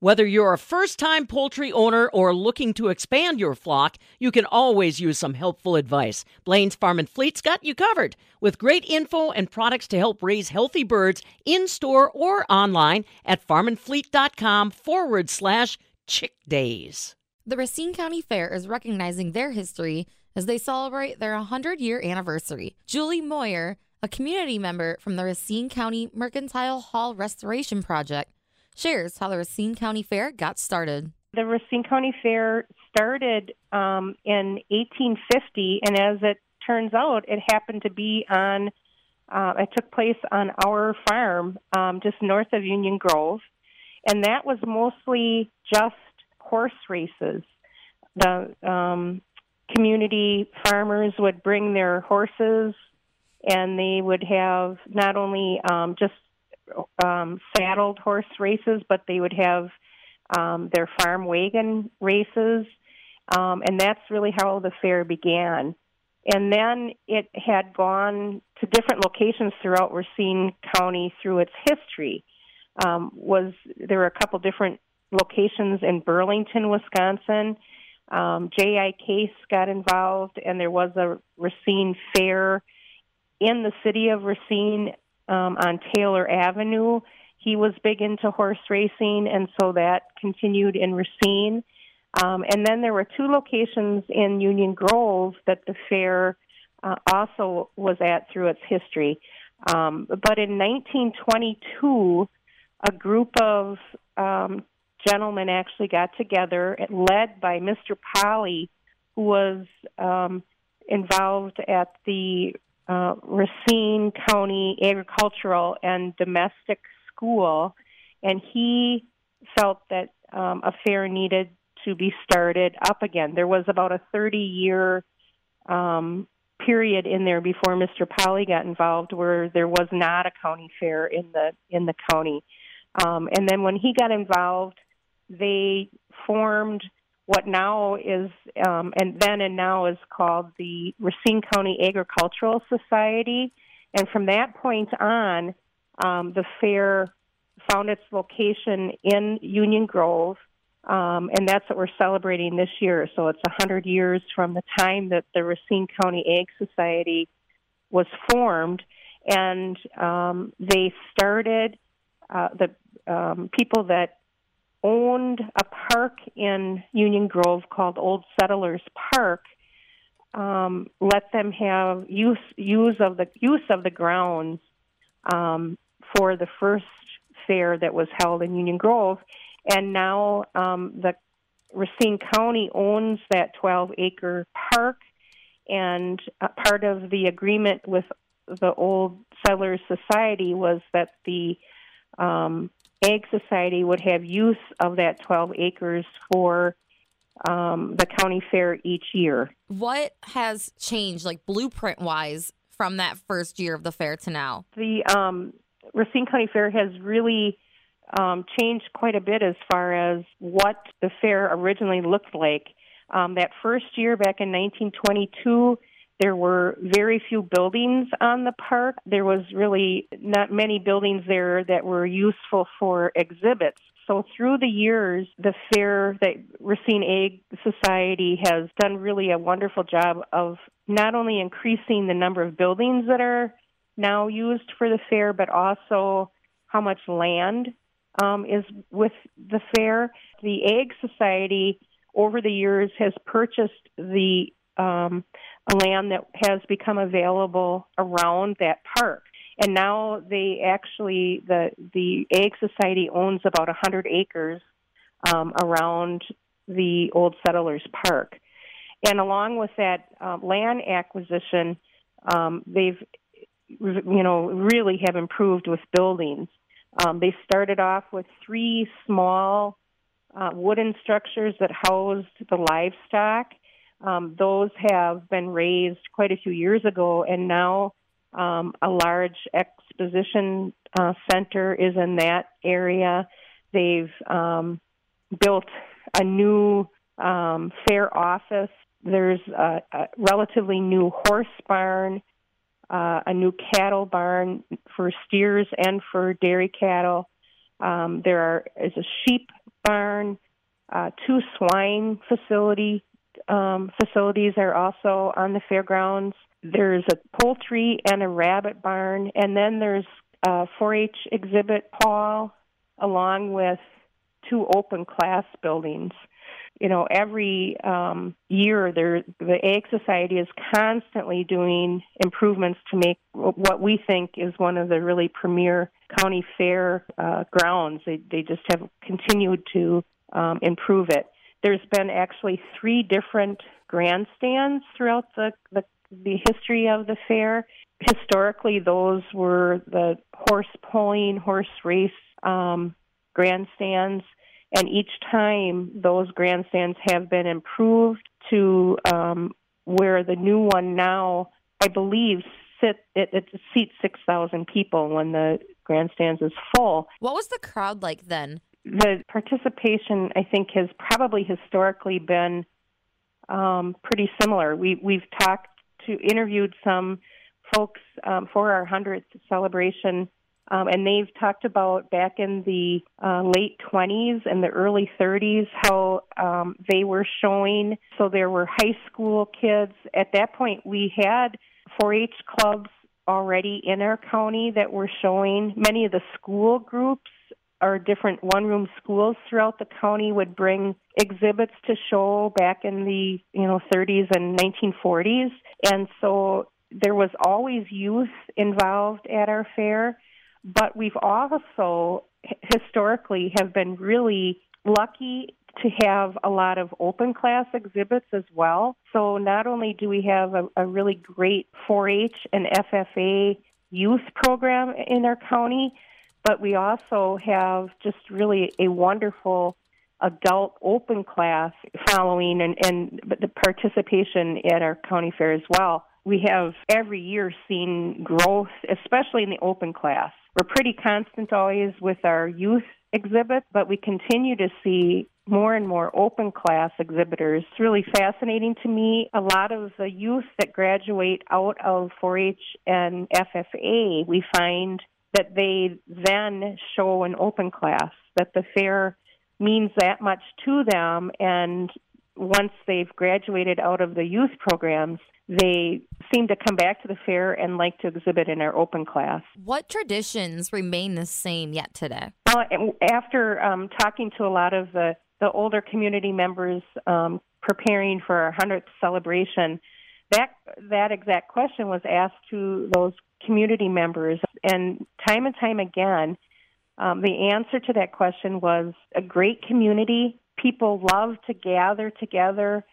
Whether you're a first time poultry owner or looking to expand your flock, you can always use some helpful advice. Blain's Farm and Fleet's got you covered with great info and products to help raise healthy birds in store or online at farmandfleet.com forward slash chick days. The Racine County Fair is recognizing their history as they celebrate their 100 year anniversary. Julie Moyer, a community member from the Racine County Mercantile Hall Restoration Project, shares how the Racine County Fair got started. The Racine County Fair started um, in 1850, and as it turns out, it happened to be on, uh, it took place on our farm um, just north of Union Grove, and that was mostly just horse races. The um, community farmers would bring their horses, and they would have not only um, just um, saddled horse races, but they would have um, their farm wagon races, um, and that's really how the fair began. And then it had gone to different locations throughout Racine County through its history. Um, was there were a couple different locations in Burlington, Wisconsin. Um, J.I. Case got involved, and there was a Racine fair in the city of Racine um, on Taylor Avenue. He was big into horse racing, and so that continued in Racine. Um, and then there were two locations in Union Grove that the fair uh, also was at through its history. Um, but in 1922, a group of um, gentlemen actually got together, led by Mr. Polly, who was um, involved at the uh, Racine County Agricultural and Domestic School, and he felt that um, a fair needed to be started up again. There was about a 30 year um, period in there before Mr. Polly got involved where there was not a county fair in the in the county. Um, and then when he got involved, they formed what now is um, and then and now is called the Racine County Agricultural Society. And from that point on, um, the fair found its location in Union Grove, um, and that's what we're celebrating this year. So it's 100 years from the time that the Racine County Ag Society was formed, and um, they started uh, the um, people that owned a park in Union Grove called Old Settlers Park. Um, let them have use use of the use of the grounds um, for the first fair that was held in Union Grove, and now um, the Racine County owns that 12 acre park, and part of the agreement with the Old Settlers Society was that the um, Ag Society would have use of that 12 acres for um, the county fair each year. What has changed, like blueprint wise, from that first year of the fair to now? The um, Racine County Fair has really um, changed quite a bit as far as what the fair originally looked like. Um, that first year back in 1922, there were very few buildings on the park. There was really not many buildings there that were useful for exhibits. So through the years, the fair that Racine Ag Society has done really a wonderful job of not only increasing the number of buildings that are now used for the fair, but also how much land um, is with the fair. The Ag Society over the years has purchased the um, land that has become available around that park. And now they actually the the Ag Society owns about hundred acres um, around the Old Settlers Park, and along with that uh, land acquisition, um, they've you know really have improved with buildings. Um, they started off with three small uh, wooden structures that housed the livestock, um, those have been razed quite a few years ago, and now um, a large exposition uh, center is in that area. They've um, built a new um, fair office. There's a, a relatively new horse barn, uh, a new cattle barn for steers and for dairy cattle. Um, there are, is a sheep barn, uh, two swine facility um, facilities are also on the fairgrounds. There's a poultry and a rabbit barn, and then there's a 4-H exhibit hall, along with two open class buildings. You know, every um, year there, the Ag Society is constantly doing improvements to make what we think is one of the really premier county fair uh, grounds. They they just have continued to um, improve it. There's been actually three different grandstands throughout the, the the history of the fair. Historically, those were the horse pulling, horse race um, grandstands, and each time those grandstands have been improved to um, where the new one now, I believe, sit it, it seats six thousand people when the grandstands is full. What was the crowd like then? The participation, I think, has probably historically been um, pretty similar. We we've talked to interviewed some folks um, for our hundredth celebration, um, and they've talked about back in the uh, late 20s and the early 30s how um, they were showing. So there were high school kids. At that point, we had 4-H clubs already in our county that were showing. Many of the school groups or different one room schools throughout the county would bring exhibits to show back in the you know 30s and 1940s and so there was always youth involved at our fair but we've also historically have been really lucky to have a lot of open class exhibits as well. So not only do we have a, a really great 4-H and FFA youth program in our county, but we also have just really a wonderful adult open class following and, and the participation at our county fair as well. We have every year seen growth, especially in the open class. We're pretty constant always with our youth exhibit, but we continue to see more and more open class exhibitors. It's really fascinating to me. A lot of the youth that graduate out of 4 H and FFA, we find that they then show an open class, that the fair means that much to them. And once they've graduated out of the youth programs, they seem to come back to the fair and like to exhibit in our open class. What traditions remain the same yet today? Well, after um, talking to a lot of the, the older community members um, preparing for our 100th celebration, that that exact question was asked to those community members, and time and time again, um, the answer to that question was a great community. People love to gather together.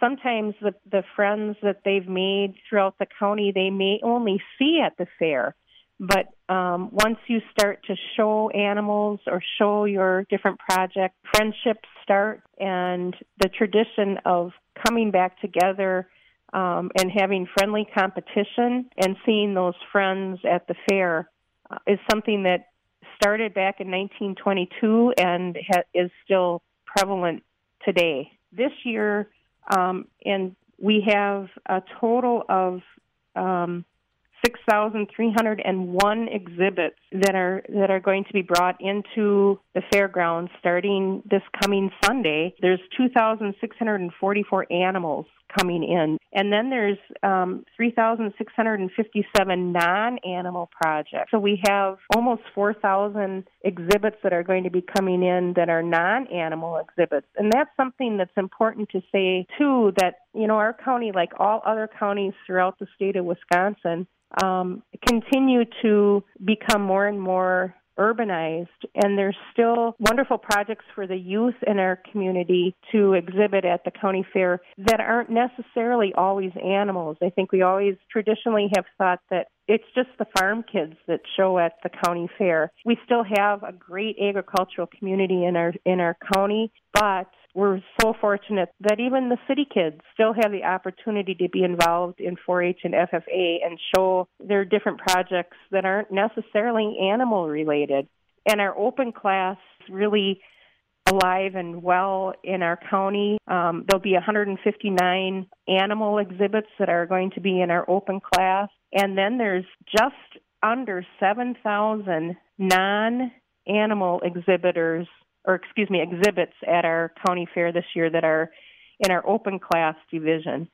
Sometimes the, the friends that they've made throughout the county, they may only see at the fair. But um, once you start to show animals or show your different projects, friendships start, and the tradition of coming back together um, and having friendly competition and seeing those friends at the fair uh, is something that started back in 1922 and ha- is still prevalent today. This year, um, and we have a total of um, 6,301 exhibits that are that are going to be brought into the fairgrounds starting this coming Sunday. There's 2,644 animals coming in. And then there's um, 3,657 non animal projects. So we have almost 4,000 exhibits that are going to be coming in that are non animal exhibits. And that's something that's important to say, too, that, you know, our county, like all other counties throughout the state of Wisconsin, um, continue to become more and more urbanized, and there's still wonderful projects for the youth in our community to exhibit at the county fair that aren't necessarily always animals. I think we always traditionally have thought that it's just the farm kids that show at the county fair. We still have a great agricultural community in our in our county, but we're so fortunate that even the city kids still have the opportunity to be involved in 4-H and FFA and show their different projects that aren't necessarily animal related. And our open class really alive and well in our county. Um, there'll be 159 animal exhibits that are going to be in our open class. And then there's just under 7,000 non animal exhibitors or excuse me, exhibits at our county fair this year that are in our open class division.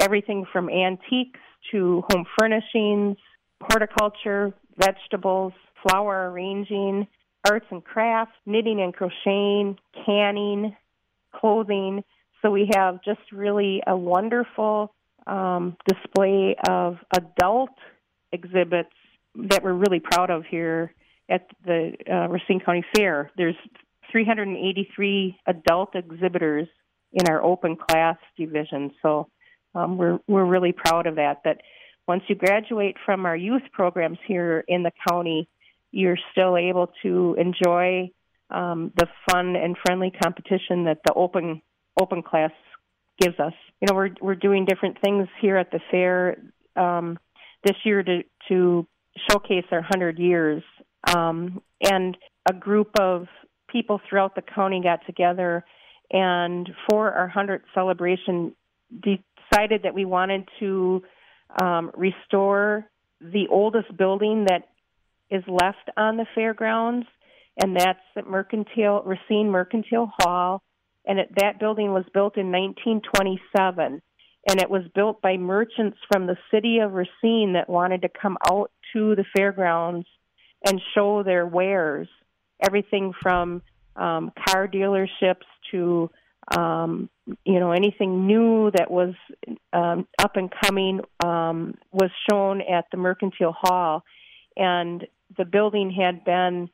Everything from antiques to home furnishings, horticulture, vegetables, flower arranging, arts and crafts, knitting and crocheting, canning, clothing. So we have just really a wonderful um, display of adult exhibits that we're really proud of here at the uh, Racine County Fair. There's 383 adult exhibitors in our open class division. So um, we're we're really proud of that. That once you graduate from our youth programs here in the county, you're still able to enjoy um, the fun and friendly competition that the open open class gives us. You know, we're we're doing different things here at the fair um, this year to to showcase our hundred years, um, and a group of people throughout the county got together and for our 100th celebration decided that we wanted to um, restore the oldest building that is left on the fairgrounds, and that's at Mercantile Racine Mercantile Hall. And it, that building was built in 1927, and it was built by merchants from the city of Racine that wanted to come out to the fairgrounds and show their wares, everything from um, car dealerships to um, you know anything new that was um, up and coming um, was shown at the Mercantile Hall, and the building had been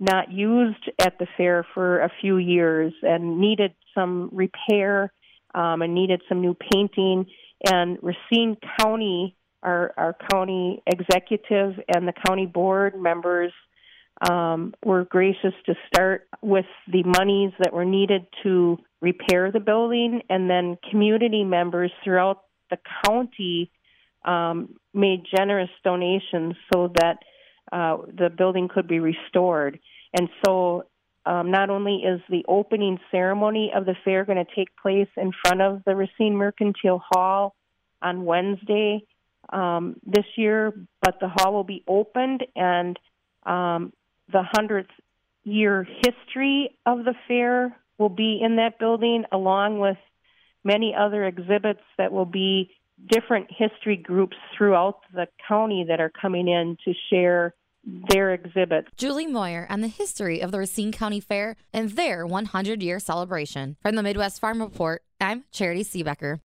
not used at the fair for a few years and needed some repair um, and needed some new painting. And Racine County, our, our county executive and the county board members um, were gracious to start with the monies that were needed to repair the building, and then community members throughout the county um, made generous donations so that uh, the building could be restored. And so, um, not only is the opening ceremony of the fair going to take place in front of the Racine Mercantile Hall on Wednesday um, this year, but the hall will be opened and um, the 100th year history of the fair will be in that building, along with many other exhibits that will be different history groups throughout the county that are coming in to share their exhibits. Julie Moyer on the history of the Racine County Fair and their 100 year celebration. From the Midwest Farm Report, I'm Charity Seebecker.